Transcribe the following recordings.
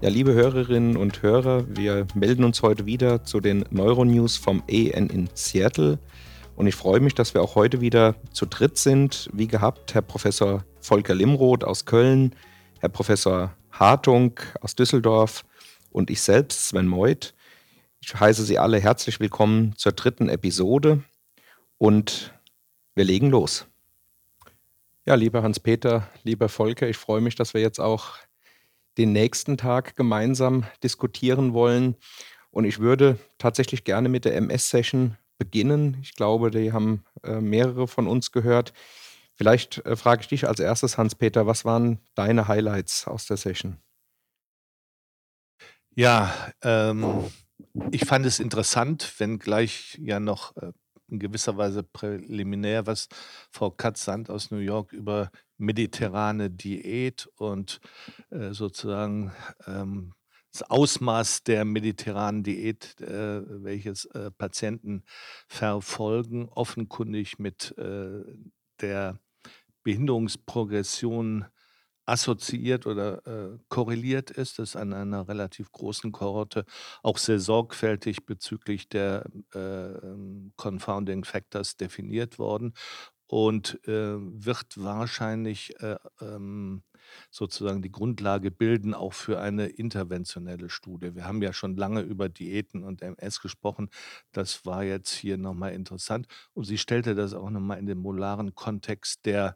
Ja, liebe Hörerinnen und Hörer, wir melden uns heute wieder zu den Neuronews vom AN in Seattle. Und ich freue mich, dass wir auch heute wieder zu dritt sind. Wie gehabt, Herr Professor Volker Limroth aus Köln, Herr Professor Hartung aus Düsseldorf und ich selbst, Sven Meuth. Ich heiße Sie alle herzlich willkommen zur dritten Episode und wir legen los. Ja, lieber Hans-Peter, lieber Volker, ich freue mich, dass wir jetzt auch den nächsten Tag gemeinsam diskutieren wollen. Und ich würde tatsächlich gerne mit der MS-Session beginnen. Ich glaube, die haben äh, mehrere von uns gehört. Vielleicht äh, frage ich dich als erstes, Hans-Peter, was waren deine Highlights aus der Session? Ja, ähm, ich fand es interessant, wenngleich ja noch äh, in gewisser Weise präliminär, was Frau Katz-Sand aus New York über mediterrane Diät und äh, sozusagen ähm, das Ausmaß der mediterranen Diät, äh, welches äh, Patienten verfolgen, offenkundig mit äh, der Behinderungsprogression assoziiert oder äh, korreliert ist, ist an einer relativ großen Kohorte auch sehr sorgfältig bezüglich der äh, ähm, Confounding Factors definiert worden und äh, wird wahrscheinlich äh, ähm, sozusagen die Grundlage bilden, auch für eine interventionelle Studie. Wir haben ja schon lange über Diäten und MS gesprochen. Das war jetzt hier nochmal interessant. Und sie stellte das auch nochmal in den molaren Kontext der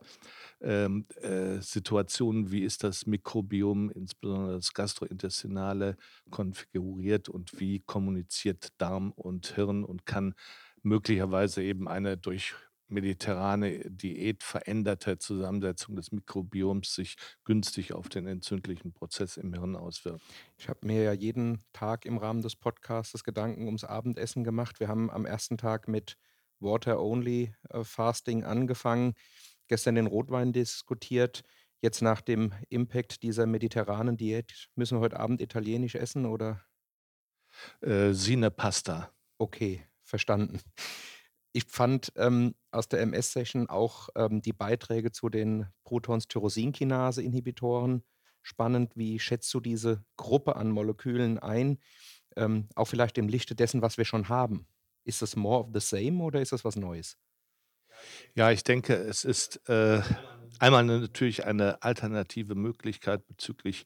ähm, äh, Situationen, wie ist das Mikrobiom, insbesondere das gastrointestinale, konfiguriert und wie kommuniziert Darm und Hirn und kann möglicherweise eben eine durch mediterrane Diät veränderte Zusammensetzung des Mikrobioms sich günstig auf den entzündlichen Prozess im Hirn auswirken. Ich habe mir ja jeden Tag im Rahmen des Podcasts Gedanken ums Abendessen gemacht. Wir haben am ersten Tag mit Water-Only-Fasting äh, angefangen gestern den Rotwein diskutiert. Jetzt nach dem Impact dieser mediterranen Diät, müssen wir heute Abend italienisch essen oder? Äh, Sine Pasta. Okay, verstanden. Ich fand ähm, aus der MS-Session auch ähm, die Beiträge zu den Protons-Tyrosinkinase-Inhibitoren spannend. Wie schätzt du diese Gruppe an Molekülen ein? Ähm, auch vielleicht im Lichte dessen, was wir schon haben. Ist es more of the same oder ist es was Neues? Ja, ich denke, es ist äh, einmal natürlich eine alternative Möglichkeit bezüglich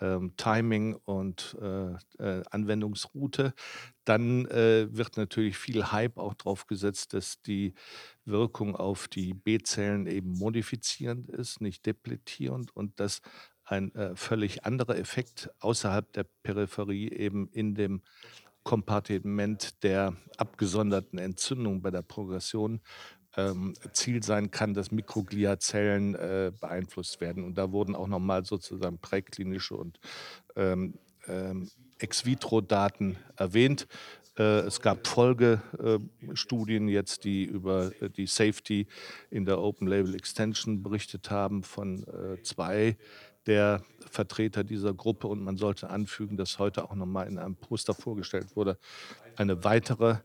ähm, Timing und äh, äh, Anwendungsroute. Dann äh, wird natürlich viel Hype auch drauf gesetzt, dass die Wirkung auf die B-Zellen eben modifizierend ist, nicht depletierend und dass ein äh, völlig anderer Effekt außerhalb der Peripherie eben in dem Kompartiment der abgesonderten Entzündung bei der Progression ähm, Ziel sein kann, dass Mikrogliazellen äh, beeinflusst werden. Und da wurden auch nochmal sozusagen präklinische und ähm, ähm, Ex-vitro-Daten erwähnt. Äh, es gab Folgestudien jetzt, die über äh, die Safety in der Open Label Extension berichtet haben von äh, zwei der Vertreter dieser Gruppe. Und man sollte anfügen, dass heute auch nochmal in einem Poster vorgestellt wurde, eine weitere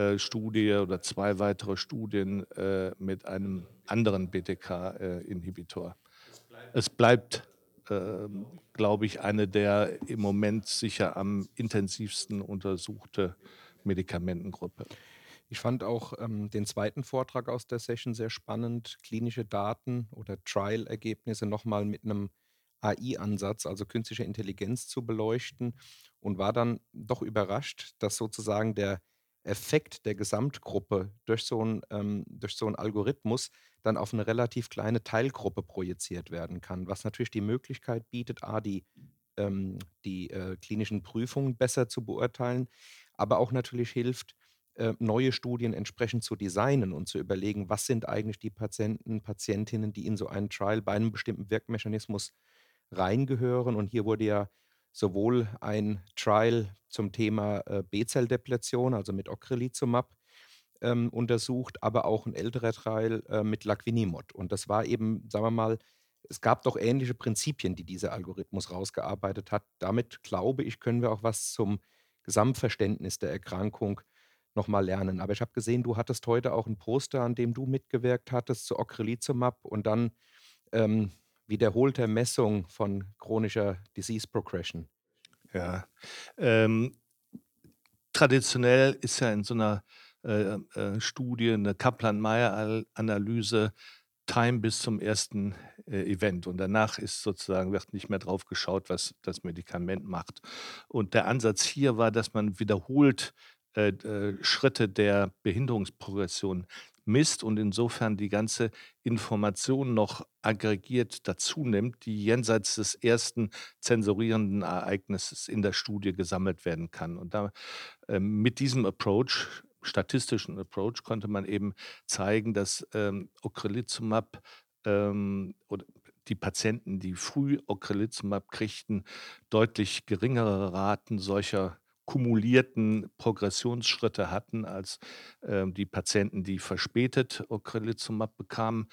äh, Studie oder zwei weitere Studien äh, mit einem anderen BTK-Inhibitor. Es bleibt, äh, glaube ich, eine der im Moment sicher am intensivsten untersuchte Medikamentengruppe. Ich fand auch ähm, den zweiten Vortrag aus der Session sehr spannend, klinische Daten oder Trial-Ergebnisse nochmal mit einem AI-Ansatz, also künstliche Intelligenz zu beleuchten und war dann doch überrascht, dass sozusagen der Effekt der Gesamtgruppe durch so 'n ähm, durch so 'n Algorithmus dann auf eine relativ kleine Teilgruppe projiziert werden kann, was natürlich die Möglichkeit bietet, A, die ähm, die, äh, klinischen Prüfungen besser zu beurteilen, aber auch natürlich hilft, äh, neue Studien entsprechend zu designen und zu überlegen, was sind eigentlich die Patienten, Patientinnen, die in so einen Trial bei einem bestimmten Wirkmechanismus reingehören. Und hier wurde ja sowohl ein Trial zum Thema äh, B-Zelldepletion, also mit Ocrelizumab, ähm, untersucht, aber auch ein älterer Trial äh, mit Laquinimod. Und das war eben, sagen wir mal, es gab doch ähnliche Prinzipien, die dieser Algorithmus rausgearbeitet hat. Damit, glaube ich, können wir auch was zum Gesamtverständnis der Erkrankung nochmal lernen. Aber ich habe gesehen, du hattest heute auch ein Poster, an dem du mitgewirkt hattest, zu Ocrelizumab und dann ähm, wiederholter Messung von chronischer Disease Progression. Ja. Ähm, traditionell ist ja in so einer äh, äh, Studie 'ne Kaplan-Meier-Analyse Time bis zum ersten, äh, Event und danach ist sozusagen wird nicht mehr drauf geschaut, was das Medikament macht. Und der Ansatz hier war, dass man wiederholt, äh, äh, Schritte der Behinderungsprogression misst und insofern die ganze Information noch aggregiert dazunimmt, die jenseits des ersten zensurierenden Ereignisses in der Studie gesammelt werden kann. Und da ähm, mit diesem Approach, statistischen Approach, konnte man eben zeigen, dass ähm, Ocrelizumab ähm, oder die Patienten, die früh Ocrelizumab kriegten, deutlich geringere Raten solcher kumulierten Progressionsschritte hatten als, ähm, die Patienten, die verspätet Ocrelizumab bekamen.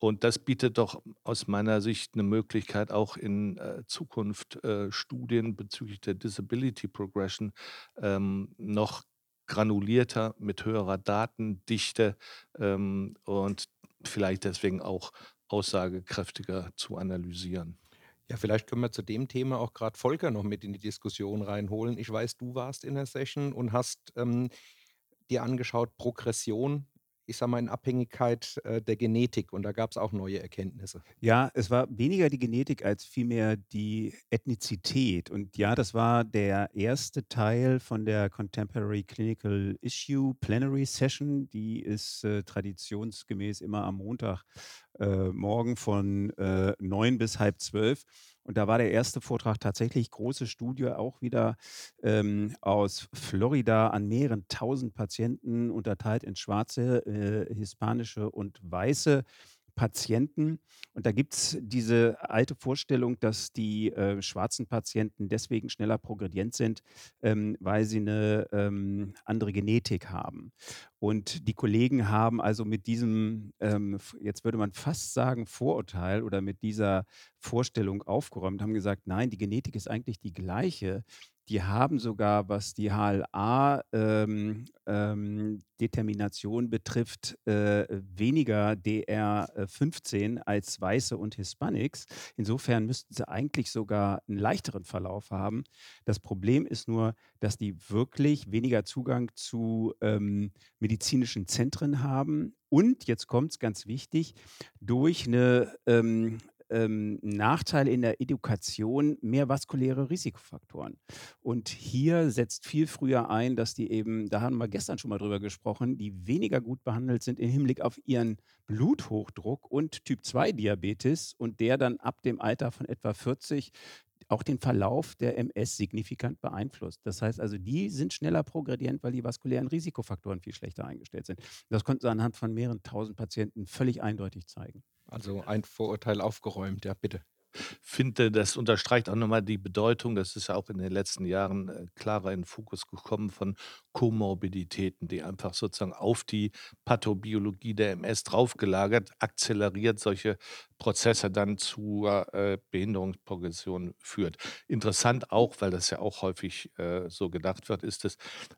Und das bietet doch aus meiner Sicht eine Möglichkeit, auch in, äh, Zukunft, äh, Studien bezüglich der Disability Progression, ähm, noch granulierter mit höherer Datendichte, ähm, und vielleicht deswegen auch aussagekräftiger zu analysieren. Ja, vielleicht können wir zu dem Thema auch gerade Volker noch mit in die Diskussion reinholen. Ich weiß, du warst in der Session und hast, ähm, dir angeschaut, Progression, ich sage mal, in Abhängigkeit, äh, der Genetik und da gab es auch neue Erkenntnisse. Ja, es war weniger die Genetik als vielmehr die Ethnizität. Und ja, das war der erste Teil von der Contemporary Clinical Issue Plenary Session. Die ist äh, traditionsgemäß immer am Montag äh, morgen von äh, 9 bis halb zwölf. Und da war der erste Vortrag tatsächlich große Studie, auch wieder ähm, aus Florida an mehreren tausend Patienten, unterteilt in schwarze, äh, hispanische und weiße Patienten. Und da gibt es diese alte Vorstellung, dass die äh, schwarzen Patienten deswegen schneller progredient sind, ähm, weil sie eine ähm, andere Genetik haben. Und die Kollegen haben also mit diesem, ähm, jetzt würde man fast sagen, Vorurteil oder mit dieser Vorstellung aufgeräumt, haben gesagt, nein, die Genetik ist eigentlich die gleiche. Die haben sogar, was die HLA, ähm, ähm, betrifft, äh, weniger DR15 als Weiße und Hispanics. Insofern müssten sie eigentlich sogar einen leichteren Verlauf haben. Das Problem ist nur, dass die wirklich weniger Zugang zu ähm, medizinischen Zentren haben und, jetzt kommt es ganz wichtig, durch eine ähm, ähm, Nachteil in der Edukation mehr vaskuläre Risikofaktoren. Und hier setzt viel früher ein, dass die eben, da haben wir gestern schon mal drüber gesprochen, die weniger gut behandelt sind im Hinblick auf ihren Bluthochdruck und Typ-2-Diabetes und der dann ab dem Alter von etwa 40 auch den Verlauf der MS signifikant beeinflusst. Das heißt also, die sind schneller progredient, weil die vaskulären Risikofaktoren viel schlechter eingestellt sind. Das konnten sie anhand von mehreren tausend Patienten völlig eindeutig zeigen. Also ein Vorurteil aufgeräumt, ja, bitte. Finde, das unterstreicht auch nochmal die Bedeutung, das ist ja auch in den letzten Jahren äh, klarer in den Fokus gekommen von Komorbiditäten, die einfach sozusagen auf die Pathobiologie der MS draufgelagert, akzeleriert solche Prozesse dann zur äh, Behinderungsprogression führt. Interessant auch, weil das ja auch häufig äh, so gedacht wird, ist, dass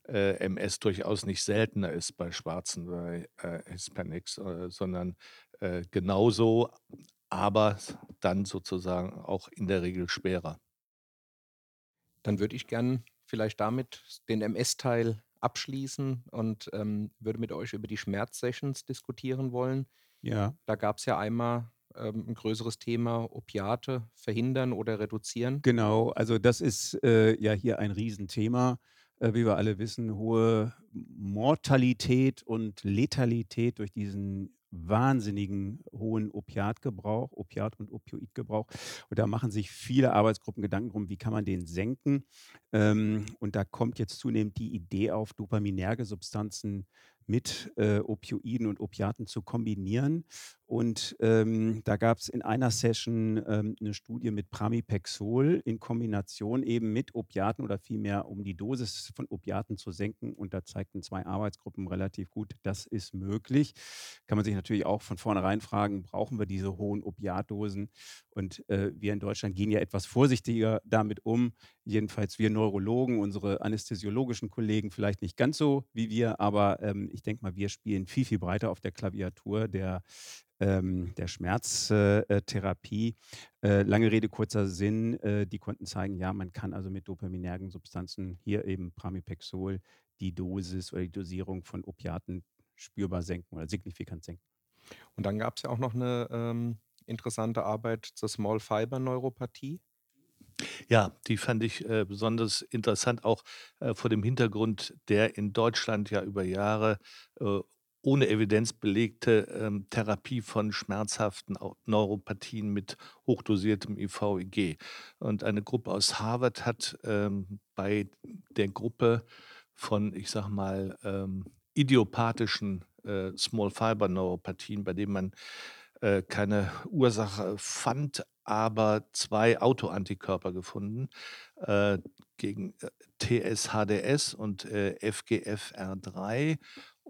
äh, MS durchaus nicht seltener ist bei Schwarzen, bei äh, Hispanics, äh, sondern äh, genauso aber dann sozusagen auch in der Regel schwerer. Dann würde ich gern vielleicht damit den MS-Teil abschließen und ähm, würde mit euch über die Schmerzsessions diskutieren wollen. Ja. Da gab es ja einmal ähm, ein größeres Thema, Opiate verhindern oder reduzieren. Genau, also das ist äh, ja hier ein Riesenthema. Äh, wie wir alle wissen, hohe Mortalität und Letalität durch diesen wahnsinnigen hohen Opiatgebrauch, Opiat- und Opioidgebrauch. Und da machen sich viele Arbeitsgruppen Gedanken drum, wie kann man den senken. Ähm, und da kommt jetzt zunehmend die Idee auf, dopaminerge Substanzen mit äh, Opioiden und Opiaten zu kombinieren. Und ähm, da gab es in einer Session ähm, eine Studie mit Pramipexol in Kombination eben mit Opiaten oder vielmehr um die Dosis von Opiaten zu senken. Und da zeigten zwei Arbeitsgruppen relativ gut, das ist möglich. Kann man sich natürlich auch von vornherein fragen, brauchen wir diese hohen Opiatdosen? Und äh, wir in Deutschland gehen ja etwas vorsichtiger damit um. Jedenfalls wir Neurologen, unsere anästhesiologischen Kollegen vielleicht nicht ganz so wie wir, aber ähm, ich denke mal, wir spielen viel, viel breiter auf der Klaviatur der ähm, der Schmerztherapie. Äh, lange Rede, kurzer Sinn, äh, die konnten zeigen, ja, man kann also mit dopaminergen Substanzen, hier eben Pramipexol, die Dosis oder die Dosierung von Opiaten spürbar senken oder signifikant senken. Und dann gab es ja auch noch eine ähm, interessante Arbeit zur Small Fiber Neuropathie. Ja, die fand ich äh, besonders interessant, auch äh, vor dem Hintergrund der in Deutschland ja über Jahre äh, ohne Evidenz belegte ähm, Therapie von schmerzhaften Neuropathien mit hochdosiertem IVIG. Und eine Gruppe aus Harvard hat ähm, bei der Gruppe von, ich sag mal, ähm, idiopathischen äh, Small Fiber Neuropathien, bei denen man äh, keine Ursache fand, aber zwei Autoantikörper gefunden äh, gegen äh, TSHDS und äh, FGFR3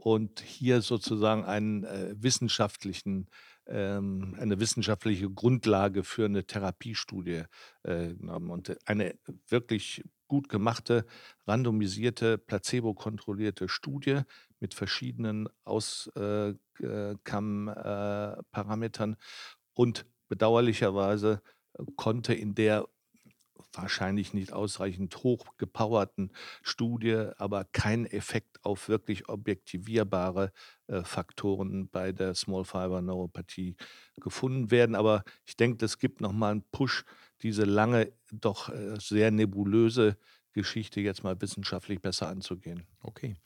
und hier sozusagen einen äh, wissenschaftlichen ähm, eine wissenschaftliche Grundlage für eine Therapiestudie äh, genommen und eine wirklich gut gemachte, randomisierte, placebo-kontrollierte Studie mit verschiedenen Auskommparametern äh, und bedauerlicherweise konnte in der wahrscheinlich nicht ausreichend hochgepowerten Studie, aber kein Effekt auf wirklich objektivierbare äh, Faktoren bei der Small Fiber Neuropathie gefunden werden. Aber ich denke, das gibt nochmal einen Push, diese lange, doch äh, sehr nebulöse Geschichte jetzt mal wissenschaftlich besser anzugehen. Okay.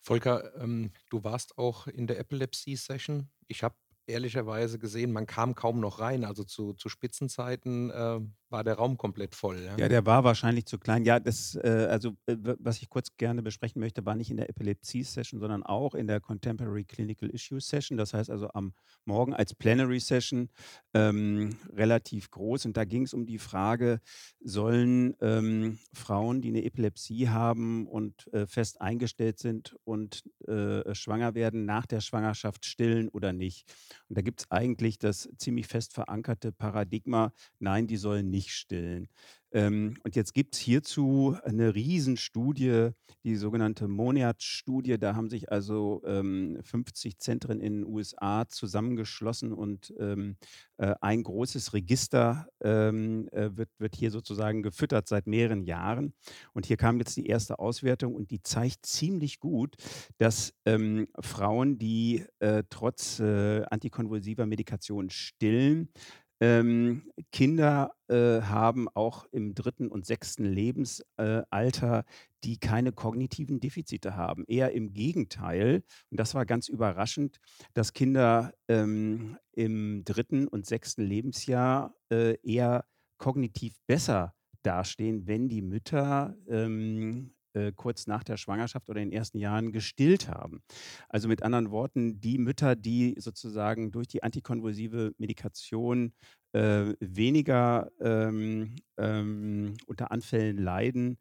Volker, ähm, du warst auch in der Epilepsy-Session. Ich habe ehrlicherweise gesehen, man kam kaum noch rein. Also zu, zu Spitzenzeiten äh, war der Raum komplett voll. Ja, ja der war wahrscheinlich zu klein. Ja, das, äh, also äh, was ich kurz gerne besprechen möchte, war nicht in der Epilepsie-Session, sondern auch in der Contemporary Clinical Issue Session. Das heißt also am Morgen als Plenary Session ähm, relativ groß. Und da ging es um die Frage, sollen ähm, Frauen, die eine Epilepsie haben und äh, fest eingestellt sind und äh, schwanger werden, nach der Schwangerschaft stillen oder nicht? Und da gibt es eigentlich das ziemlich fest verankerte Paradigma, nein, die sollen nicht stillen. Ähm, und jetzt gibt es hierzu eine Riesenstudie, die sogenannte Moniat-Studie. Da haben sich also ähm, 50 Zentren in den USA zusammengeschlossen und ähm, äh, ein großes Register ähm, äh, wird, wird hier sozusagen gefüttert seit mehreren Jahren. Und hier kam jetzt die erste Auswertung und die zeigt ziemlich gut, dass ähm, Frauen, die äh, trotz äh, antikonvulsiver Medikation stillen, ähm, Kinder äh, haben auch im dritten und sechsten Lebensalter, äh, die keine kognitiven Defizite haben. Eher im Gegenteil. Und das war ganz überraschend, dass Kinder ähm, im dritten und sechsten Lebensjahr äh, eher kognitiv besser dastehen, wenn die Mütter ähm, äh, kurz nach der Schwangerschaft oder in den ersten Jahren gestillt haben. Also mit anderen Worten, die Mütter, die sozusagen durch die antikonvulsive Medikation äh, weniger ähm, ähm, unter Anfällen leiden,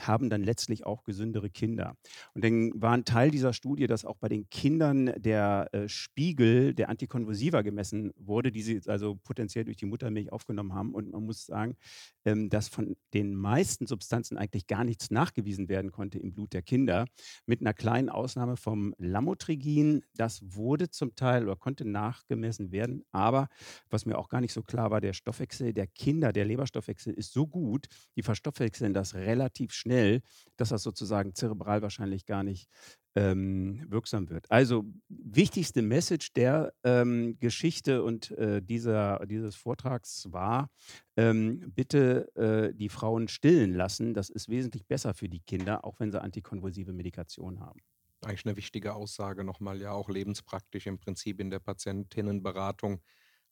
haben dann letztlich auch gesündere Kinder. Und dann war ein Teil dieser Studie, dass auch bei den Kindern der äh, Spiegel der Antikonvulsiva gemessen wurde, die sie also potenziell durch die Muttermilch aufgenommen haben. Und man muss sagen, ähm, dass von den meisten Substanzen eigentlich gar nichts nachgewiesen werden konnte im Blut der Kinder, mit einer kleinen Ausnahme vom Lamotrigin. Das wurde zum Teil oder konnte nachgemessen werden. Aber was mir auch gar nicht so klar war, der Stoffwechsel der Kinder, der Leberstoffwechsel ist so gut, die verstoffwechseln das relativ relativ schnell, dass das sozusagen zerebral wahrscheinlich gar nicht ähm, wirksam wird. Also wichtigste Message der ähm, Geschichte und äh, dieser, dieses Vortrags war, ähm, bitte äh, die Frauen stillen lassen. Das ist wesentlich besser für die Kinder, auch wenn sie antikonvulsive Medikation haben. Eigentlich eine wichtige Aussage nochmal, ja auch lebenspraktisch im Prinzip in der Patientinnenberatung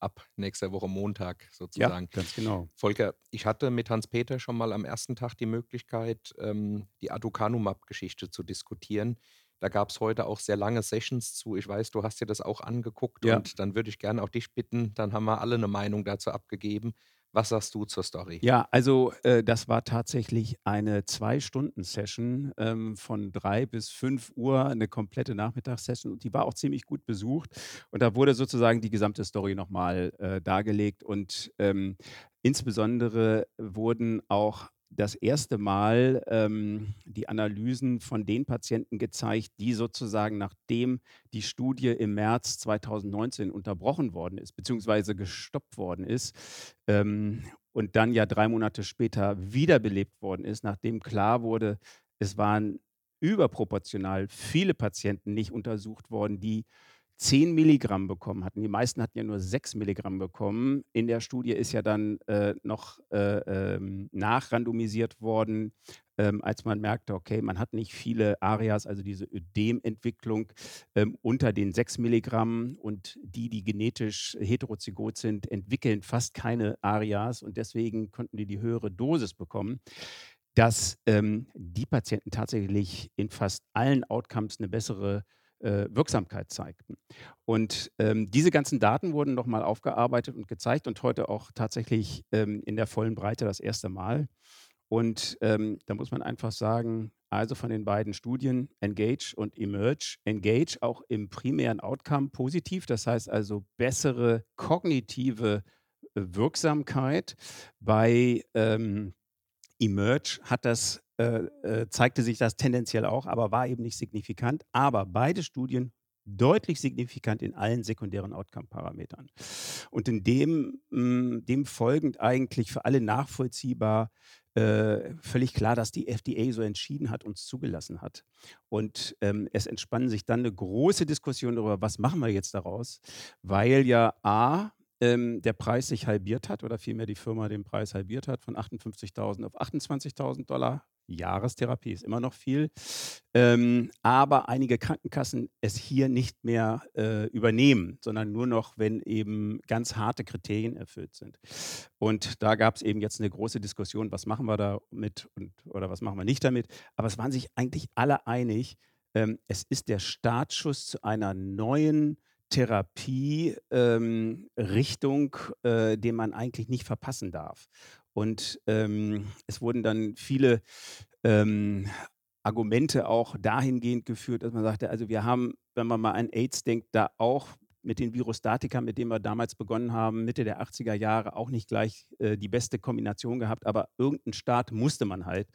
ab nächster Woche Montag sozusagen. Ja, ganz genau. Volker, ich hatte mit Hans-Peter schon mal am ersten Tag die Möglichkeit, ähm, die Aducanumab-Geschichte zu diskutieren. Da gab es heute auch sehr lange Sessions zu. Ich weiß, du hast dir das auch angeguckt ja. und dann würde ich gerne auch dich bitten, dann haben wir alle eine Meinung dazu abgegeben. Was sagst du zur Story? Ja, also äh, das war tatsächlich eine Zwei-Stunden-Session ähm, von drei bis fünf Uhr, eine komplette Nachmittagssession und die war auch ziemlich gut besucht. Und da wurde sozusagen die gesamte Story nochmal äh, dargelegt und ähm, insbesondere wurden auch das erste Mal ähm, die Analysen von den Patienten gezeigt, die sozusagen nachdem die Studie im März 2019 unterbrochen worden ist, beziehungsweise gestoppt worden ist ähm, und dann ja drei Monate später wiederbelebt worden ist, nachdem klar wurde, es waren überproportional viele Patienten nicht untersucht worden, die 10 Milligramm bekommen hatten. Die meisten hatten ja nur 6 Milligramm bekommen. In der Studie ist ja dann äh, noch äh, ähm, nachrandomisiert worden, ähm, als man merkte, okay, man hat nicht viele Arias, also diese Ödementwicklung ähm, unter den 6 Milligramm und die, die genetisch heterozygot sind, entwickeln fast keine Arias und deswegen konnten die die höhere Dosis bekommen dass ähm, die Patienten tatsächlich in fast allen Outcomes eine bessere äh, Wirksamkeit zeigten. Und ähm, diese ganzen Daten wurden nochmal aufgearbeitet und gezeigt und heute auch tatsächlich ähm, in der vollen Breite das erste Mal. Und ähm, da muss man einfach sagen, also von den beiden Studien Engage und Emerge. Engage auch im primären Outcome positiv, das heißt also bessere kognitive äh, Wirksamkeit. Bei ähm, Emerge hat das äh, äh, zeigte sich das tendenziell auch, aber war eben nicht signifikant. Aber beide Studien deutlich signifikant in allen sekundären Outcome-Parametern. Und in dem, mh, hm, dem folgend eigentlich für alle nachvollziehbar äh, völlig klar, dass die FDA so entschieden hat, uns zugelassen hat. Und ähm, es entspann sich dann eine große Diskussion darüber, was machen wir jetzt daraus, weil ja A, ähm, der Preis sich halbiert hat oder vielmehr die Firma den Preis halbiert hat von 58.000 auf 28.000 Dollar Jahrestherapie ist immer noch viel. Ähm, aber einige Krankenkassen es hier nicht mehr äh, übernehmen, sondern nur noch, wenn eben ganz harte Kriterien erfüllt sind. Und da gab es eben jetzt eine große Diskussion, was machen wir damit und, oder was machen wir nicht damit. Aber es waren sich eigentlich alle einig, ähm, es ist der Startschuss zu einer neuen Therapie-Richtung, ähm, äh, den man eigentlich nicht verpassen darf. Und ähm, es wurden dann viele ähm, Argumente auch dahingehend geführt, dass man sagte, also wir haben, wenn man mal an AIDS denkt, da auch mit den Virostatika, mit denen wir damals begonnen haben, Mitte der 80er Jahre, auch nicht gleich äh, die beste Kombination gehabt, aber irgendeinen Start musste man halt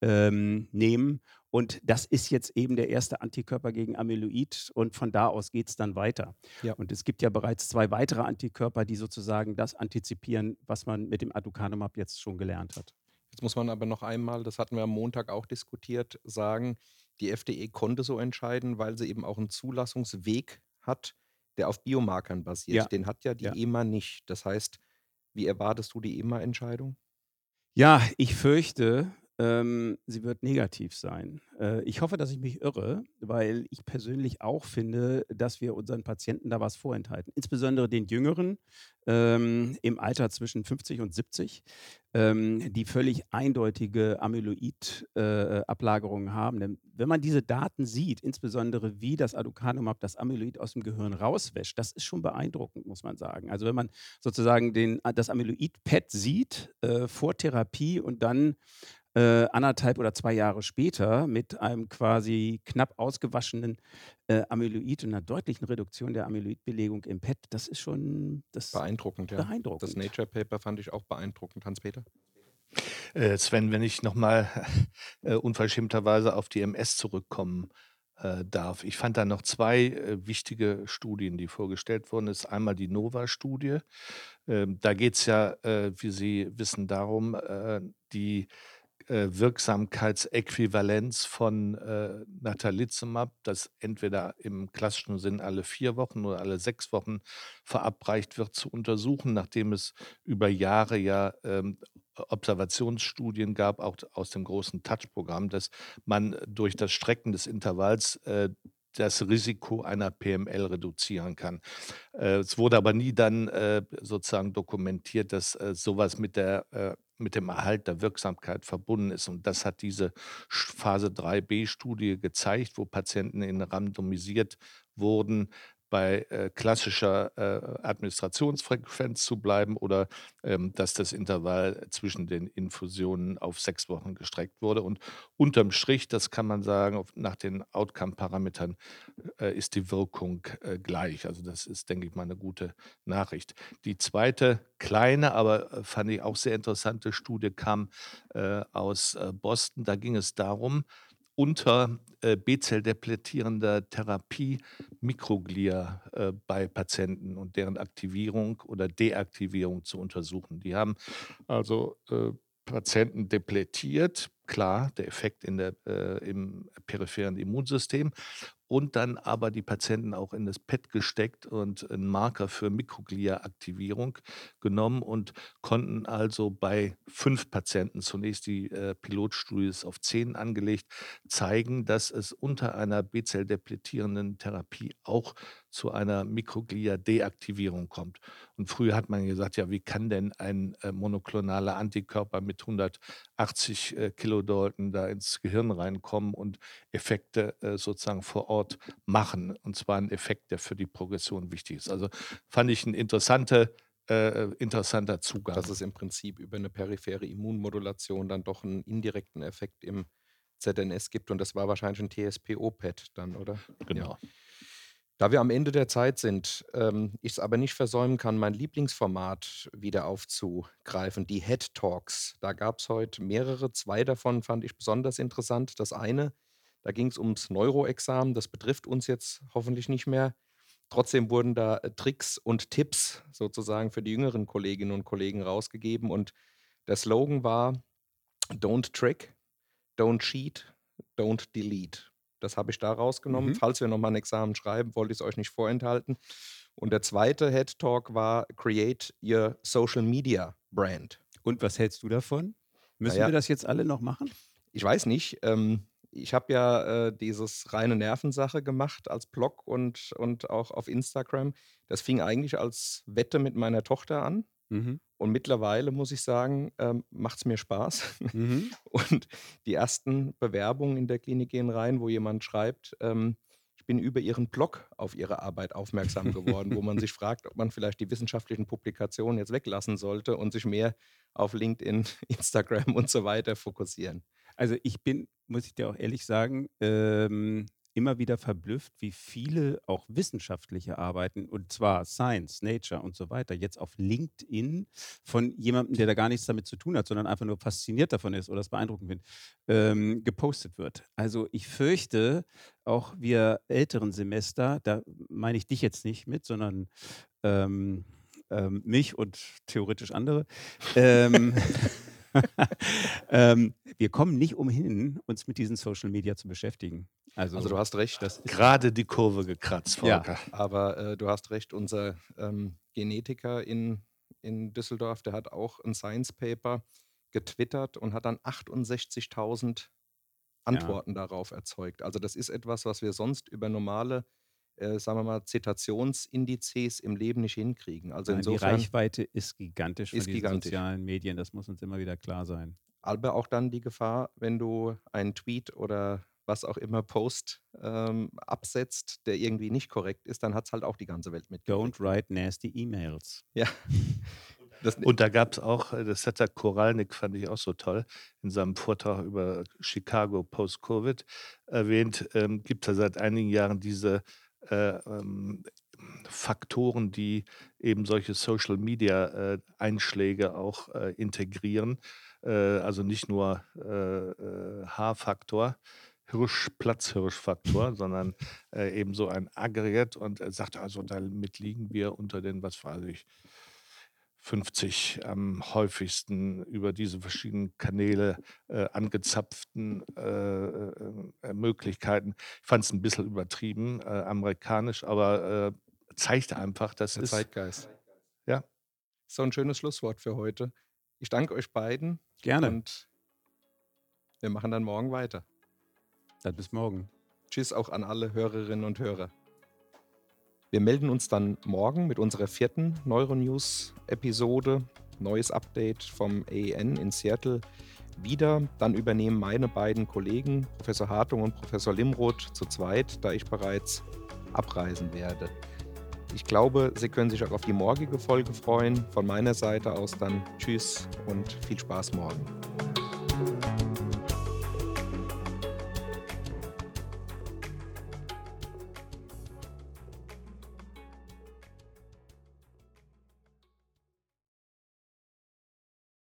ähm, nehmen. Und das ist jetzt eben der erste Antikörper gegen Amyloid und von da aus geht es dann weiter. Ja. Und es gibt ja bereits zwei weitere Antikörper, die sozusagen das antizipieren, was man mit dem Aducanumab jetzt schon gelernt hat. Jetzt muss man aber noch einmal, das hatten wir am Montag auch diskutiert, sagen, die FDE konnte so entscheiden, weil sie eben auch einen Zulassungsweg hat, der auf Biomarkern basiert. Ja. Den hat ja die ja. EMA nicht. Das heißt, wie erwartest du die EMA-Entscheidung? Ja, ich fürchte, ähm, sie wird negativ sein. Äh, ich hoffe, dass ich mich irre, weil ich persönlich auch finde, dass wir unseren Patienten da was vorenthalten. Insbesondere den Jüngeren ähm, im Alter zwischen 50 und 70, ähm, die völlig eindeutige Amyloid-Ablagerungen äh, haben. Denn wenn man diese Daten sieht, insbesondere wie das Aducanumab das Amyloid aus dem Gehirn rauswäscht, das ist schon beeindruckend, muss man sagen. Also wenn man sozusagen den, das Amyloid-PET sieht äh, vor Therapie und dann äh, anderthalb oder zwei Jahre später mit einem quasi knapp ausgewaschenen äh, Amyloid und einer deutlichen Reduktion der Amyloidbelegung im PET, das ist schon das beeindruckend. Ja. beeindruckend. Das Nature Paper fand ich auch beeindruckend, Hans-Peter. Äh, Sven, wenn ich nochmal äh, unverschämterweise auf die MS zurückkommen äh, darf. Ich fand da noch zwei äh, wichtige Studien, die vorgestellt wurden. Das ist einmal die NOVA-Studie. Ähm, da geht es ja, äh, wie Sie wissen, darum, äh, die äh, Wirksamkeitsäquivalenz von äh, Natalizumab, das entweder im klassischen Sinn alle vier Wochen oder alle sechs Wochen verabreicht wird, zu untersuchen, nachdem es über Jahre ja ähm, Observationsstudien gab, auch aus dem großen Touch-Programm, dass man durch das Strecken des Intervalls äh, das Risiko einer PML reduzieren kann. Äh, es wurde aber nie dann äh, sozusagen dokumentiert, dass äh, sowas mit der äh, mit dem Erhalt der Wirksamkeit verbunden ist. Und das hat diese Phase 3b-Studie gezeigt, wo Patienten in randomisiert wurden, bei äh, klassischer äh, Administrationsfrequenz zu bleiben oder ähm, dass das Intervall zwischen den Infusionen auf sechs Wochen gestreckt wurde. Und unterm Strich, das kann man sagen, nach den Outcome-Parametern äh, ist die Wirkung äh, gleich. Also das ist, denke ich mal, eine gute Nachricht. Die zweite kleine, aber äh, fand ich auch sehr interessante Studie kam äh, aus Boston. Da ging es darum, unter äh, B-Zell-depletierender Therapie Mikroglia äh, bei Patienten und deren Aktivierung oder Deaktivierung zu untersuchen. Die haben also äh, Patienten depletiert, klar, der Effekt in der, äh, im peripheren Immunsystem und dann aber die Patienten auch in das PET gesteckt und einen Marker für Mikroglia-Aktivierung genommen und konnten also bei fünf Patienten, zunächst die äh, Pilotstudie ist auf zehn angelegt, zeigen, dass es unter einer B-Zell-depletierenden Therapie auch zu einer Mikroglia-Deaktivierung kommt. Und früher hat man gesagt, ja, wie kann denn ein äh, monoklonaler Antikörper mit 180 äh, Kilodalton da ins Gehirn reinkommen und Effekte äh, sozusagen vor Ort machen? Und zwar ein Effekt, der für die Progression wichtig ist. Also fand ich ein interessante, äh, interessanter Zugang. Dass es im Prinzip über eine periphere Immunmodulation dann doch einen indirekten Effekt im ZNS gibt. Und das war wahrscheinlich ein TSPO-PET dann, oder? Genau. Ja. Da wir am Ende der Zeit sind, ähm, ich es aber nicht versäumen kann, mein Lieblingsformat wieder aufzugreifen, die Head Talks. Da gab es heute mehrere, zwei davon fand ich besonders interessant. Das eine, da ging es ums Neuroexamen, das betrifft uns jetzt hoffentlich nicht mehr. Trotzdem wurden da äh, Tricks und Tipps sozusagen für die jüngeren Kolleginnen und Kollegen rausgegeben und der Slogan war Don't trick, don't cheat, don't delete. Das habe ich da rausgenommen. Mhm. Falls wir nochmal ein Examen schreiben, wollte ich es euch nicht vorenthalten. Und der zweite Head Talk war Create Your Social Media Brand. Und was hältst du davon? Müssen Naja. wir das jetzt alle noch machen? Ich weiß nicht. Ähm, ich habe ja äh, dieses reine Nervensache gemacht als Blog und, und auch auf Instagram. Das fing eigentlich als Wette mit meiner Tochter an. Mhm. Und mittlerweile muss ich sagen, ähm, macht es mir Spaß. Mhm. Und die ersten Bewerbungen in der Klinik gehen rein, wo jemand schreibt, ähm, ich bin über Ihren Blog auf Ihre Arbeit aufmerksam geworden, wo man sich fragt, ob man vielleicht die wissenschaftlichen Publikationen jetzt weglassen sollte und sich mehr auf LinkedIn, Instagram und so weiter fokussieren. Also ich bin, muss ich dir auch ehrlich sagen, ähm, immer wieder verblüfft, wie viele auch wissenschaftliche Arbeiten, und zwar Science, Nature und so weiter, jetzt auf LinkedIn von jemandem, der da gar nichts damit zu tun hat, sondern einfach nur fasziniert davon ist oder es beeindruckend findet, ähm, gepostet wird. Also ich fürchte, auch wir älteren Semester, da meine ich dich jetzt nicht mit, sondern ähm, ähm, mich und theoretisch andere, ähm, wir kommen nicht umhin, uns mit diesen Social Media zu beschäftigen. Also, Also du hast recht, das Gerade die Kurve gekratzt, Ja. Volker. aber äh, du hast recht, unser ähm, Genetiker in, in Düsseldorf, der hat auch ein Science Paper getwittert und hat dann 68.000 Antworten darauf erzeugt. Also das ist etwas, was wir sonst über normale, äh, sagen wir mal, Zitationsindizes im Leben nicht hinkriegen. Also Nein, die insofern, Reichweite ist gigantisch von Ist gigantisch. sozialen Medien, das muss uns immer wieder klar sein. aber auch dann die Gefahr, wenn du einen Tweet oder was auch immer Post ähm, absetzt, der irgendwie nicht korrekt ist, dann hat es halt auch die ganze Welt mitgekriegt. Don't write nasty emails. Ja. Das, Und da gab es auch, äh, das hat der Koralnik, fand ich auch so toll, in seinem Vortrag über Chicago Post-Covid erwähnt, ähm, gibt es ja seit einigen Jahren diese äh, ähm, Faktoren, die eben solche Social-Media-Einschläge auch äh, integrieren. Äh, also nicht nur äh, äh, H-Faktor, Hirsch, Platzhirschfaktor, sondern äh, eben so ein Aggregat und sagt also, damit liegen wir unter den, was weiß ich, 50 am häufigsten über diese verschiedenen Kanäle äh, angezapften äh, äh, Möglichkeiten. Ich fand es ein bisschen übertrieben, äh, amerikanisch, aber äh, zeigt einfach, dass der es Zeitgeist. Ja. So ein schönes Schlusswort für heute. Ich danke euch beiden Gerne. und wir machen dann morgen weiter. Dann bis morgen. Tschüss auch an alle Hörerinnen und Hörer. Wir melden uns dann morgen mit unserer vierten Neuronews-Episode. Neues Update vom AEN in Seattle wieder. Dann übernehmen meine beiden Kollegen, Professor Hartung und Professor Limroth, zu zweit, da ich bereits abreisen werde. Ich glaube, Sie können sich auch auf die morgige Folge freuen. Von meiner Seite aus dann Tschüss und viel Spaß morgen.